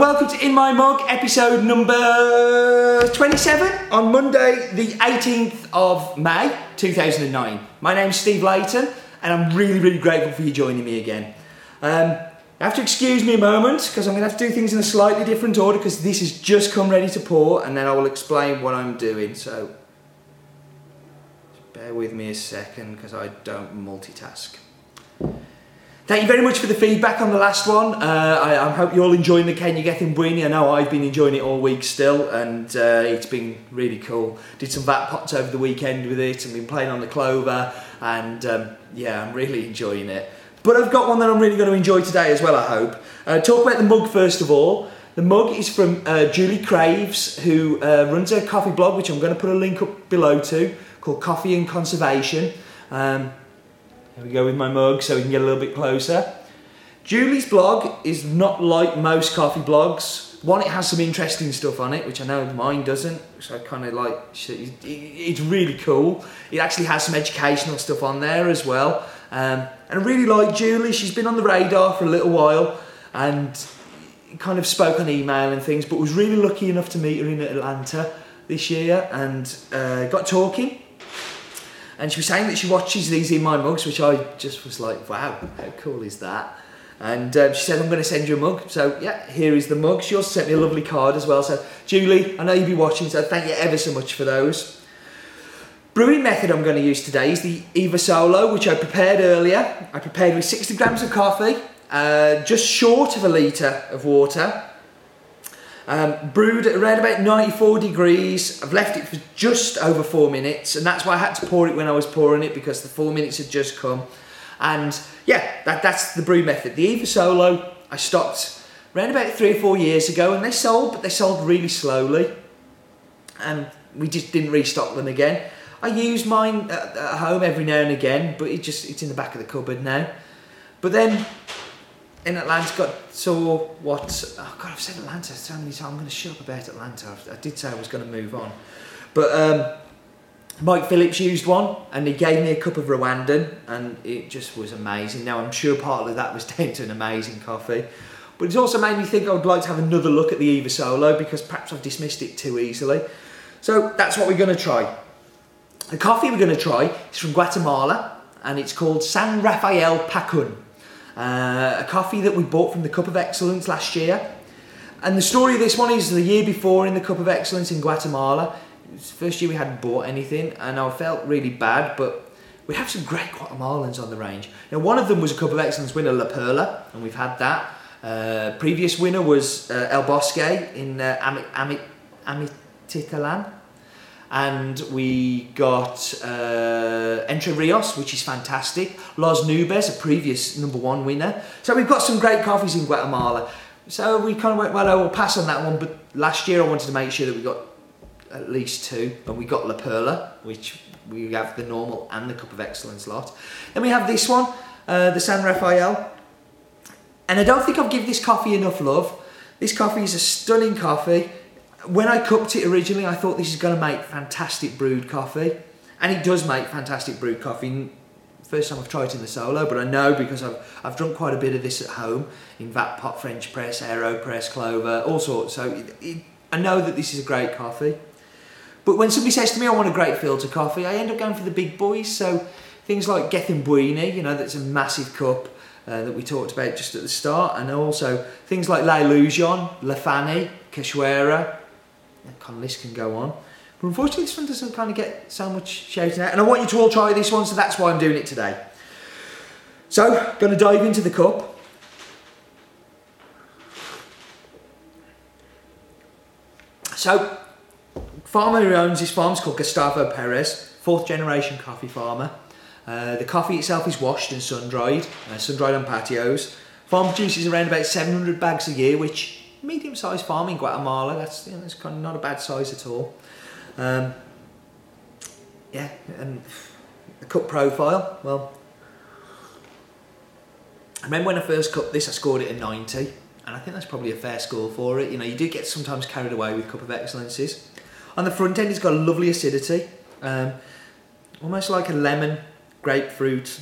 welcome to In My Mug, episode number 27 on Monday, the 18th of May 2009. My name's Steve Leighton, and I'm really, really grateful for you joining me again. Um, you have to excuse me a moment because I'm going to have to do things in a slightly different order because this has just come ready to pour, and then I will explain what I'm doing. So, bear with me a second because I don't multitask. Thank you very much for the feedback on the last one. Uh, I, I, hope you're all enjoying the Kenya Gethumbwini. I know I've been enjoying it all week still, and uh, it's been really cool. Did some vac pots over the weekend with it, and been playing on the clover, and um, yeah, I'm really enjoying it. But I've got one that I'm really going to enjoy today as well. I hope. Uh, talk about the mug first of all. The mug is from uh, Julie Craves, who uh, runs a coffee blog, which I'm going to put a link up below to, called Coffee and Conservation. Um, there we go with my mug so we can get a little bit closer. Julie's blog is not like most coffee blogs. One, it has some interesting stuff on it, which I know mine doesn't, so I kind of like, it's really cool. It actually has some educational stuff on there as well. Um, and I really like Julie, she's been on the radar for a little while and kind of spoke on email and things, but was really lucky enough to meet her in Atlanta this year and uh, got talking and she was saying that she watches these in my mugs, which I just was like, wow, how cool is that? And um, she said, I'm going to send you a mug. So, yeah, here is the mug. She also sent me a lovely card as well. So, Julie, I know you'll be watching, so thank you ever so much for those. Brewing method I'm going to use today is the Eva Solo, which I prepared earlier. I prepared with 60 grams of coffee, uh, just short of a litre of water, um, brewed at around about 94 degrees. I've left it for just over four minutes, and that's why I had to pour it when I was pouring it because the four minutes had just come. And yeah, that, that's the brew method. The Eva Solo, I stopped around about three or four years ago, and they sold, but they sold really slowly, and we just didn't restock them again. I use mine at, at home every now and again, but it just it's in the back of the cupboard now. But then in Atlanta got saw what? Oh god I've said Atlanta so many times I'm going to shut up about Atlanta. I, did say I was going to move on. But um, Mike Phillips used one and he gave me a cup of Rwandan and it just was amazing. Now I'm sure part of that was down to an amazing coffee. But it's also made me think I would like to have another look at the Eva Solo because perhaps I've dismissed it too easily. So that's what we're going to try. The coffee we're going to try is from Guatemala and it's called San Rafael Pacun uh, a coffee that we bought from the Cup of Excellence last year. And the story of this one is the year before in the Cup of Excellence in Guatemala. First year we hadn't bought anything, and I felt really bad, but we have some great Guatemalans on the range. Now, one of them was a Cup of Excellence winner, La Perla, and we've had that. Uh, previous winner was uh, El Bosque in uh, Amit, Amatitlan and we got uh, Entre Rios, which is fantastic. Los Nubes, a previous number one winner. So we've got some great coffees in Guatemala. So we kind of went, well, I will pass on that one. But last year I wanted to make sure that we got at least two, and we got La Perla, which we have the normal and the Cup of Excellence lot. Then we have this one, uh, the San Rafael. And I don't think I've given this coffee enough love. This coffee is a stunning coffee when I cooked it originally, I thought this is going to make fantastic brewed coffee. And it does make fantastic brewed coffee. First time I've tried it in the solo, but I know because I've, I've drunk quite a bit of this at home in vac pot, French press, AeroPress, Clover, all sorts. So it, it, I know that this is a great coffee. But when somebody says to me, I want a great filter coffee, I end up going for the big boys. So things like Gethumbwini, you know, that's a massive cup uh, that we talked about just at the start. And also things like La Illusion, La Fanny, Cachoeira, kind of list can go on. But unfortunately, this one doesn't kind of get so much shouting out. And I want you to all try this one, so that's why I'm doing it today. So, going to dive into the cup. So, farmer who owns this farm is called Gustavo Perez, fourth generation coffee farmer. Uh, the coffee itself is washed and sun dried, uh, sun dried on patios. Farm produces around about 700 bags a year, which medium-sized farm in Guatemala. That's, you know, that's kind of not a bad size at all. Um, yeah, and the cup profile, well, I remember when I first cut this, I scored it a 90, and I think that's probably a fair score for it. You know, you do get sometimes carried away with Cup of Excellences. On the front end, it's got a lovely acidity, um, almost like a lemon, grapefruit,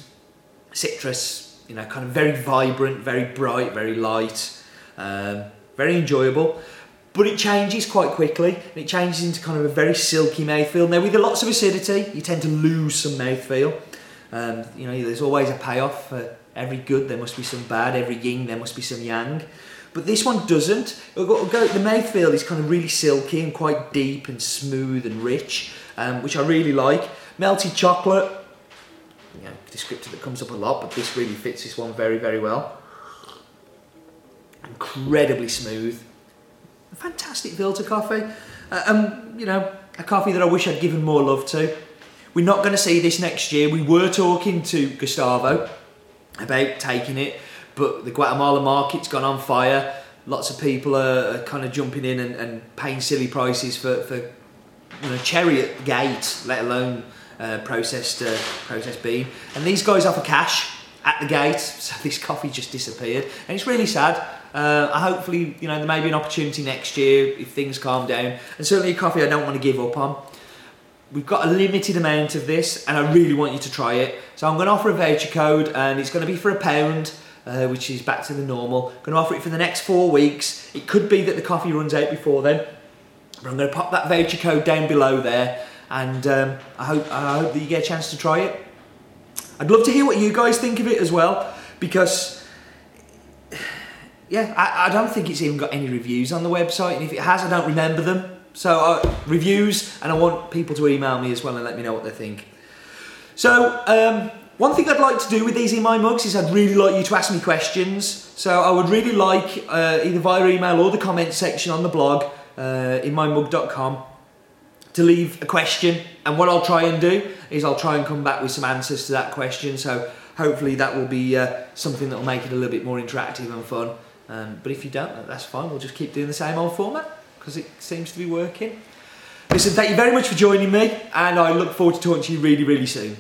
citrus, you know, kind of very vibrant, very bright, very light. Um, very enjoyable. But it changes quite quickly. and It changes into kind of a very silky mouthfeel. Now, with lots of acidity, you tend to lose some mouthfeel. Um, you know, there's always a payoff for every good. There must be some bad. Every yin, there must be some yang. But this one doesn't. The mouthfeel is kind of really silky and quite deep and smooth and rich, um, which I really like. Melted chocolate, you know, descriptor that comes up a lot, but this really fits this one very, very well. Incredibly smooth. Fantastic filter coffee. Uh, um, you know, a coffee that I wish I'd given more love to. We're not going to see this next year. We were talking to Gustavo about taking it, but the Guatemala market's gone on fire. Lots of people are, are kind of jumping in and, and paying silly prices for, for you know, cherry at the gate, let alone uh, processed uh, processed bean. And these guys offer cash at the gate, so this coffee just disappeared, and it's really sad. Uh, hopefully, you know, there may be an opportunity next year if things calm down, and certainly coffee I don't want to give up on. We've got a limited amount of this, and I really want you to try it. So I'm going to offer a voucher code, and it's going to be for a pound. Uh, which is back to the normal. I'm going to offer it for the next four weeks. It could be that the coffee runs out before then, but I'm going to pop that voucher code down below there and um, I hope I hope that you get a chance to try it. I'd love to hear what you guys think of it as well because yeah, I, I don't think it's even got any reviews on the website, and if it has, I don't remember them. So uh, reviews, and I want people to email me as well and let me know what they think. So um, one thing I'd like to do with these in my mugs is I'd really like you to ask me questions. So I would really like uh, either via email or the comment section on the blog uh, in mymug.com to leave a question and what I'll try and do is I'll try and come back with some answers to that question so hopefully that will be uh, something that will make it a little bit more interactive and fun um, but if you don't that's fine. We'll just keep doing the same old format because it seems to be working. Listen thank you very much for joining me and I look forward to talking to you really really soon